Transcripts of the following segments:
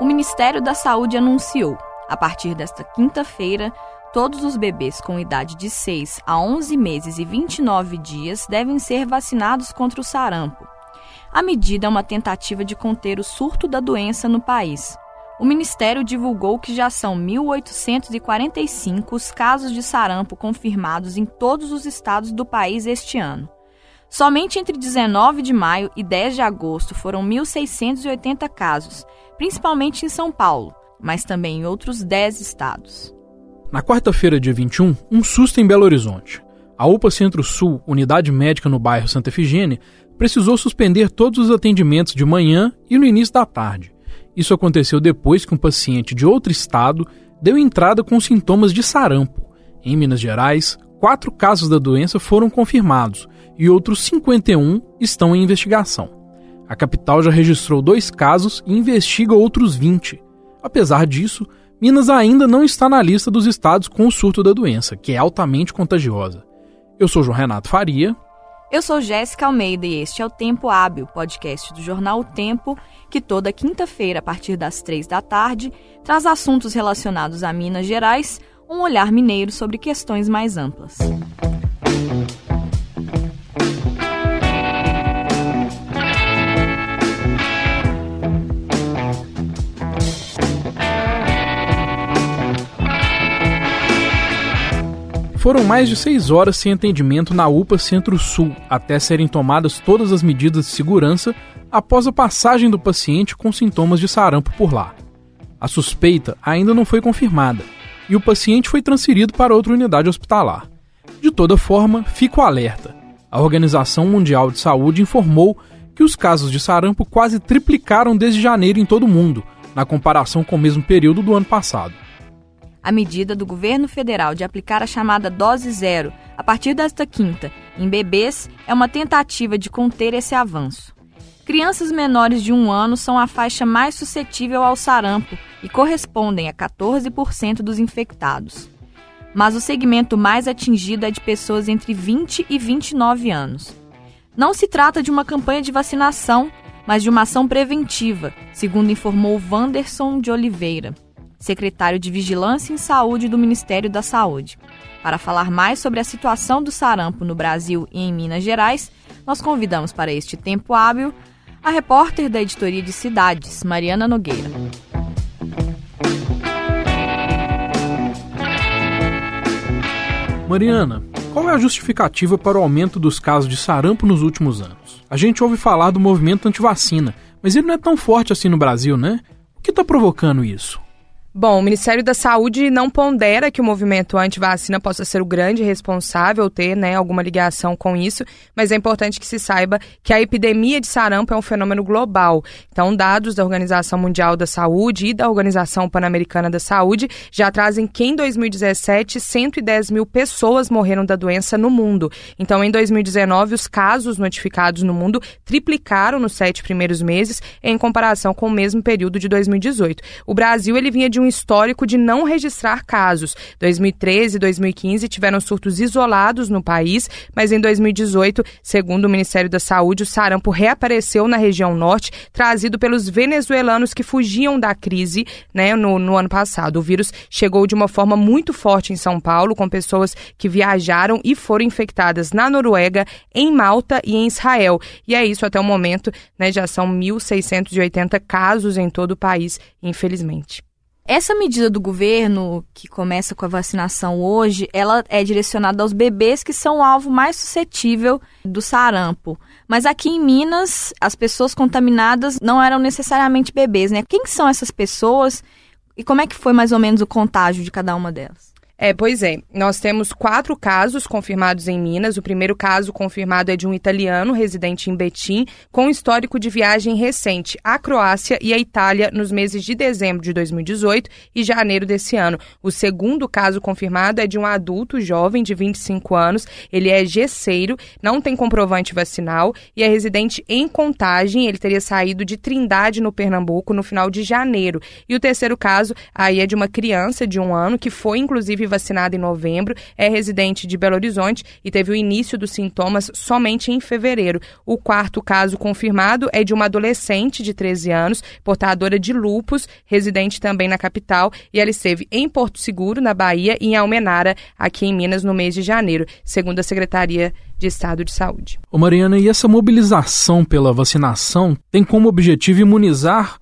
O Ministério da Saúde anunciou, a partir desta quinta-feira, todos os bebês com idade de 6 a 11 meses e 29 dias devem ser vacinados contra o sarampo. A medida é uma tentativa de conter o surto da doença no país. O Ministério divulgou que já são 1.845 os casos de sarampo confirmados em todos os estados do país este ano. Somente entre 19 de maio e 10 de agosto foram 1.680 casos, principalmente em São Paulo, mas também em outros 10 estados. Na quarta-feira, dia 21, um susto em Belo Horizonte. A UPA Centro-Sul, unidade médica no bairro Santa Efigênia, precisou suspender todos os atendimentos de manhã e no início da tarde. Isso aconteceu depois que um paciente de outro estado deu entrada com sintomas de sarampo. Em Minas Gerais, quatro casos da doença foram confirmados e outros 51 estão em investigação. A capital já registrou dois casos e investiga outros 20. Apesar disso, Minas ainda não está na lista dos estados com o surto da doença, que é altamente contagiosa. Eu sou João Renato Faria. Eu sou Jéssica Almeida e este é o Tempo Hábil, podcast do jornal O Tempo, que toda quinta-feira, a partir das três da tarde, traz assuntos relacionados a Minas Gerais, um olhar mineiro sobre questões mais amplas. Foram mais de seis horas sem atendimento na UPA Centro-Sul, até serem tomadas todas as medidas de segurança após a passagem do paciente com sintomas de sarampo por lá. A suspeita ainda não foi confirmada e o paciente foi transferido para outra unidade hospitalar. De toda forma, fica o alerta. A Organização Mundial de Saúde informou que os casos de sarampo quase triplicaram desde janeiro em todo o mundo, na comparação com o mesmo período do ano passado. A medida do governo federal de aplicar a chamada dose zero a partir desta quinta em bebês é uma tentativa de conter esse avanço. Crianças menores de um ano são a faixa mais suscetível ao sarampo e correspondem a 14% dos infectados. Mas o segmento mais atingido é de pessoas entre 20 e 29 anos. Não se trata de uma campanha de vacinação, mas de uma ação preventiva, segundo informou Wanderson de Oliveira secretário de Vigilância em Saúde do Ministério da Saúde. Para falar mais sobre a situação do sarampo no Brasil e em Minas Gerais, nós convidamos para este tempo hábil a repórter da editoria de Cidades, Mariana Nogueira. Mariana, qual é a justificativa para o aumento dos casos de sarampo nos últimos anos? A gente ouve falar do movimento antivacina, mas ele não é tão forte assim no Brasil, né? O que está provocando isso? Bom, o Ministério da Saúde não pondera que o movimento anti-vacina possa ser o grande responsável, ter né, alguma ligação com isso, mas é importante que se saiba que a epidemia de sarampo é um fenômeno global. Então, dados da Organização Mundial da Saúde e da Organização Pan-Americana da Saúde já trazem que em 2017, 110 mil pessoas morreram da doença no mundo. Então, em 2019, os casos notificados no mundo triplicaram nos sete primeiros meses em comparação com o mesmo período de 2018. O Brasil ele vinha de um histórico de não registrar casos. 2013 e 2015 tiveram surtos isolados no país, mas em 2018, segundo o Ministério da Saúde, o sarampo reapareceu na região norte, trazido pelos venezuelanos que fugiam da crise né, no, no ano passado. O vírus chegou de uma forma muito forte em São Paulo, com pessoas que viajaram e foram infectadas na Noruega, em Malta e em Israel. E é isso até o momento, né, já são 1.680 casos em todo o país, infelizmente. Essa medida do governo, que começa com a vacinação hoje, ela é direcionada aos bebês que são o alvo mais suscetível do sarampo. Mas aqui em Minas, as pessoas contaminadas não eram necessariamente bebês, né? Quem são essas pessoas e como é que foi mais ou menos o contágio de cada uma delas? É, pois é. Nós temos quatro casos confirmados em Minas. O primeiro caso confirmado é de um italiano residente em Betim, com histórico de viagem recente à Croácia e à Itália nos meses de dezembro de 2018 e janeiro desse ano. O segundo caso confirmado é de um adulto jovem de 25 anos. Ele é gesseiro, não tem comprovante vacinal e é residente em Contagem. Ele teria saído de Trindade, no Pernambuco, no final de janeiro. E o terceiro caso aí é de uma criança de um ano que foi, inclusive, vacinada em novembro, é residente de Belo Horizonte e teve o início dos sintomas somente em fevereiro. O quarto caso confirmado é de uma adolescente de 13 anos, portadora de lupus, residente também na capital, e ela esteve em Porto Seguro, na Bahia, e em Almenara, aqui em Minas, no mês de janeiro, segundo a Secretaria de Estado de Saúde. Ô Mariana, e essa mobilização pela vacinação tem como objetivo imunizar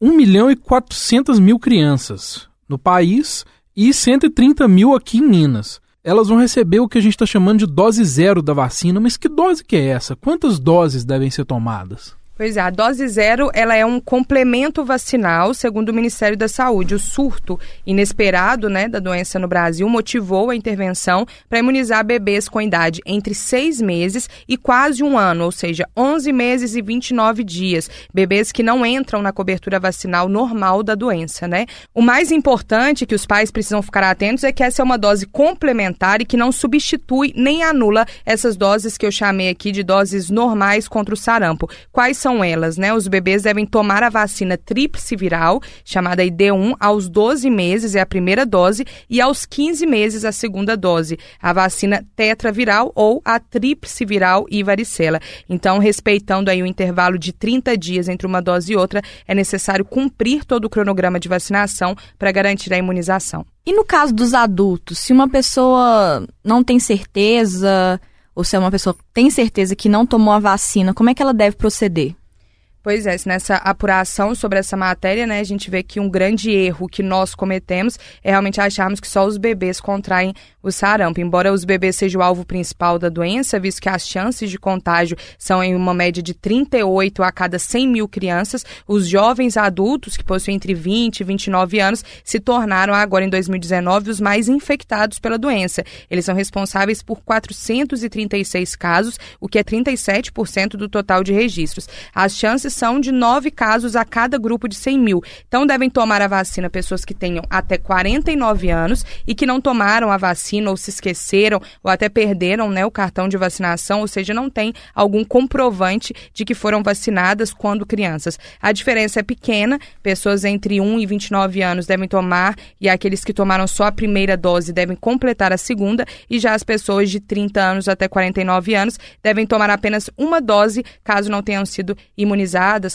1 milhão e 400 mil crianças no país e 130 mil aqui em Minas. Elas vão receber o que a gente está chamando de dose zero da vacina, mas que dose que é essa? Quantas doses devem ser tomadas? Pois é, a dose zero ela é um complemento vacinal, segundo o Ministério da Saúde. O surto inesperado né, da doença no Brasil motivou a intervenção para imunizar bebês com idade entre seis meses e quase um ano, ou seja, 11 meses e 29 dias. Bebês que não entram na cobertura vacinal normal da doença, né? O mais importante que os pais precisam ficar atentos é que essa é uma dose complementar e que não substitui nem anula essas doses que eu chamei aqui de doses normais contra o sarampo. Quais são são elas, né? Os bebês devem tomar a vacina tríplice viral, chamada ID1, aos 12 meses é a primeira dose e aos 15 meses a segunda dose, a vacina tetraviral ou a tríplice viral e varicela. Então, respeitando aí o intervalo de 30 dias entre uma dose e outra, é necessário cumprir todo o cronograma de vacinação para garantir a imunização. E no caso dos adultos, se uma pessoa não tem certeza, ou se é uma pessoa tem certeza que não tomou a vacina, como é que ela deve proceder? Pois é, nessa apuração sobre essa matéria, né, a gente vê que um grande erro que nós cometemos é realmente acharmos que só os bebês contraem o sarampo. Embora os bebês sejam o alvo principal da doença, visto que as chances de contágio são em uma média de 38 a cada 100 mil crianças, os jovens adultos, que possuem entre 20 e 29 anos, se tornaram agora em 2019 os mais infectados pela doença. Eles são responsáveis por 436 casos, o que é 37% do total de registros. As chances são de nove casos a cada grupo de 100 mil. Então, devem tomar a vacina pessoas que tenham até 49 anos e que não tomaram a vacina ou se esqueceram ou até perderam né, o cartão de vacinação, ou seja, não tem algum comprovante de que foram vacinadas quando crianças. A diferença é pequena, pessoas entre 1 e 29 anos devem tomar e aqueles que tomaram só a primeira dose devem completar a segunda e já as pessoas de 30 anos até 49 anos devem tomar apenas uma dose caso não tenham sido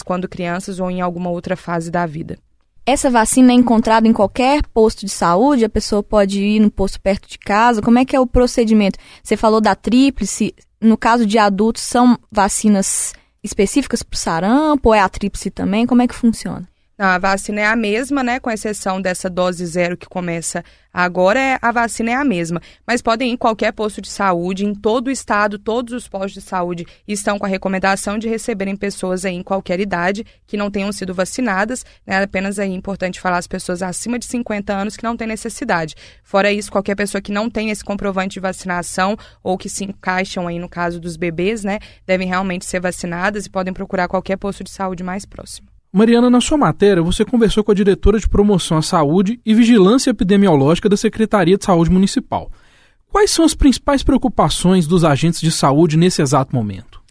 quando crianças ou em alguma outra fase da vida. Essa vacina é encontrada em qualquer posto de saúde? A pessoa pode ir no posto perto de casa? Como é que é o procedimento? Você falou da tríplice. No caso de adultos, são vacinas específicas para o sarampo ou é a tríplice também? Como é que funciona? A vacina é a mesma, né? Com exceção dessa dose zero que começa agora, é, a vacina é a mesma. Mas podem ir em qualquer posto de saúde, em todo o estado, todos os postos de saúde estão com a recomendação de receberem pessoas aí em qualquer idade que não tenham sido vacinadas. Né? Apenas aí é importante falar as pessoas acima de 50 anos que não têm necessidade. Fora isso, qualquer pessoa que não tem esse comprovante de vacinação ou que se encaixam aí no caso dos bebês, né? Devem realmente ser vacinadas e podem procurar qualquer posto de saúde mais próximo. Mariana, na sua matéria, você conversou com a diretora de Promoção à Saúde e Vigilância Epidemiológica da Secretaria de Saúde Municipal. Quais são as principais preocupações dos agentes de saúde nesse exato momento?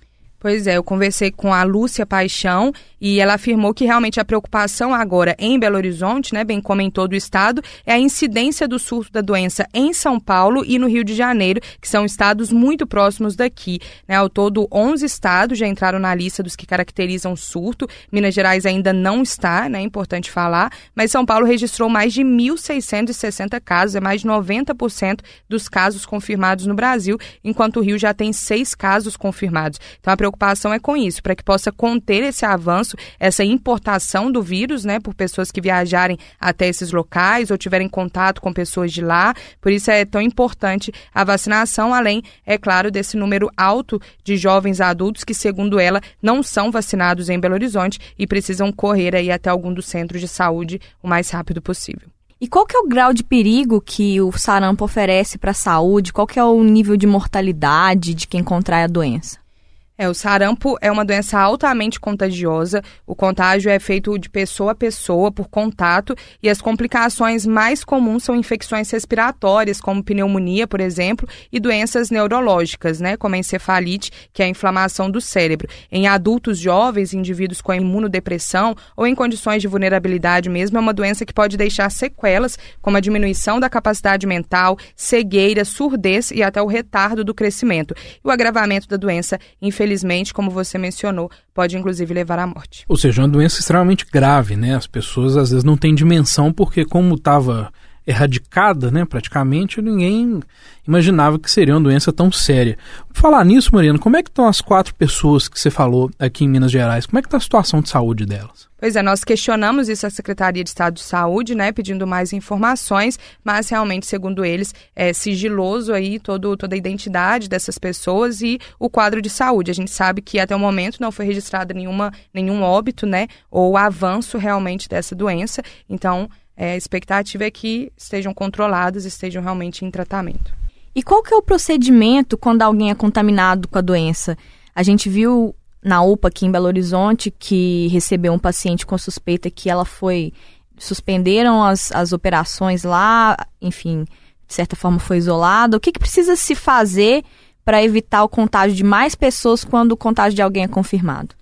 Pois é, eu conversei com a Lúcia Paixão e ela afirmou que realmente a preocupação agora em Belo Horizonte, né, bem como em todo o estado, é a incidência do surto da doença em São Paulo e no Rio de Janeiro, que são estados muito próximos daqui. Né? Ao todo, 11 estados já entraram na lista dos que caracterizam o surto. Minas Gerais ainda não está, né, é importante falar, mas São Paulo registrou mais de 1.660 casos, é mais de 90% dos casos confirmados no Brasil, enquanto o Rio já tem seis casos confirmados. Então, a preocupação é com isso, para que possa conter esse avanço, essa importação do vírus, né, por pessoas que viajarem até esses locais ou tiverem contato com pessoas de lá. Por isso é tão importante a vacinação, além, é claro, desse número alto de jovens adultos que, segundo ela, não são vacinados em Belo Horizonte e precisam correr aí até algum dos centros de saúde o mais rápido possível. E qual que é o grau de perigo que o sarampo oferece para a saúde? Qual que é o nível de mortalidade de quem contrai a doença? É, o sarampo é uma doença altamente contagiosa. O contágio é feito de pessoa a pessoa por contato e as complicações mais comuns são infecções respiratórias, como pneumonia, por exemplo, e doenças neurológicas, né, como a encefalite, que é a inflamação do cérebro. Em adultos jovens, indivíduos com imunodepressão ou em condições de vulnerabilidade mesmo, é uma doença que pode deixar sequelas, como a diminuição da capacidade mental, cegueira, surdez e até o retardo do crescimento. E o agravamento da doença, infelizmente, infelizmente, como você mencionou, pode inclusive levar à morte. Ou seja, é uma doença extremamente grave, né? As pessoas às vezes não têm dimensão porque como estava erradicada, né, praticamente, ninguém imaginava que seria uma doença tão séria. Falar nisso, Mariana, como é que estão as quatro pessoas que você falou aqui em Minas Gerais? Como é que está a situação de saúde delas? Pois é, nós questionamos isso à Secretaria de Estado de Saúde, né, pedindo mais informações, mas realmente, segundo eles, é sigiloso aí todo, toda a identidade dessas pessoas e o quadro de saúde. A gente sabe que até o momento não foi registrado nenhuma, nenhum óbito, né, ou avanço realmente dessa doença. Então, é, a expectativa é que estejam controlados, estejam realmente em tratamento. E qual que é o procedimento quando alguém é contaminado com a doença? A gente viu na UPA aqui em Belo Horizonte que recebeu um paciente com suspeita que ela foi suspenderam as, as operações lá, enfim, de certa forma foi isolada. O que, que precisa se fazer para evitar o contágio de mais pessoas quando o contágio de alguém é confirmado?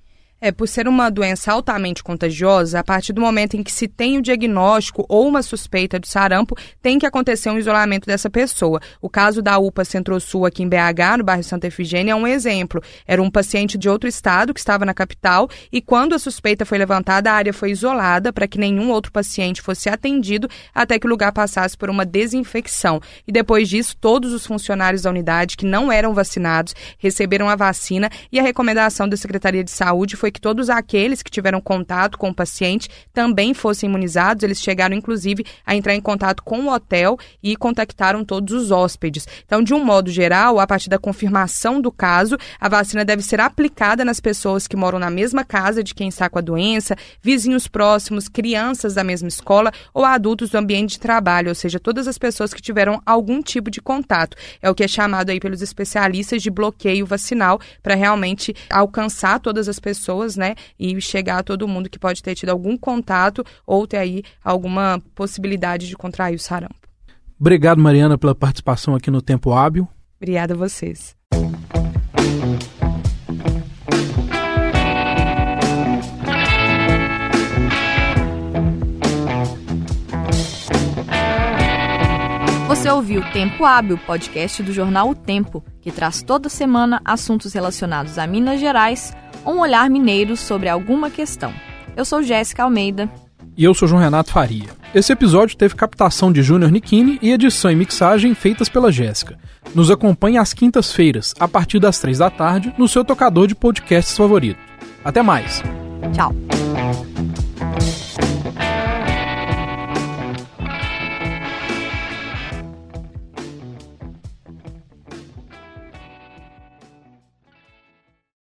É, por ser uma doença altamente contagiosa, a partir do momento em que se tem o diagnóstico ou uma suspeita de sarampo, tem que acontecer um isolamento dessa pessoa. O caso da UPA Centro-Sul aqui em BH, no bairro Santa Efigênia, é um exemplo. Era um paciente de outro estado que estava na capital e quando a suspeita foi levantada, a área foi isolada para que nenhum outro paciente fosse atendido até que o lugar passasse por uma desinfecção. E depois disso, todos os funcionários da unidade que não eram vacinados receberam a vacina e a recomendação da Secretaria de Saúde foi que todos aqueles que tiveram contato com o paciente também fossem imunizados. Eles chegaram, inclusive, a entrar em contato com o hotel e contactaram todos os hóspedes. Então, de um modo geral, a partir da confirmação do caso, a vacina deve ser aplicada nas pessoas que moram na mesma casa de quem está com a doença, vizinhos próximos, crianças da mesma escola ou adultos do ambiente de trabalho, ou seja, todas as pessoas que tiveram algum tipo de contato. É o que é chamado aí pelos especialistas de bloqueio vacinal para realmente alcançar todas as pessoas pessoas, né? E chegar a todo mundo que pode ter tido algum contato ou ter aí alguma possibilidade de contrair o sarampo. Obrigado, Mariana, pela participação aqui no Tempo Hábil. Obrigada a vocês. Você ouviu Tempo Hábil, podcast do jornal O Tempo, que traz toda semana assuntos relacionados a Minas Gerais um olhar mineiro sobre alguma questão. Eu sou Jéssica Almeida. E eu sou João Renato Faria. Esse episódio teve captação de Júnior Nikini e edição e mixagem feitas pela Jéssica. Nos acompanhe às quintas-feiras, a partir das três da tarde, no seu tocador de podcasts favorito. Até mais! Tchau!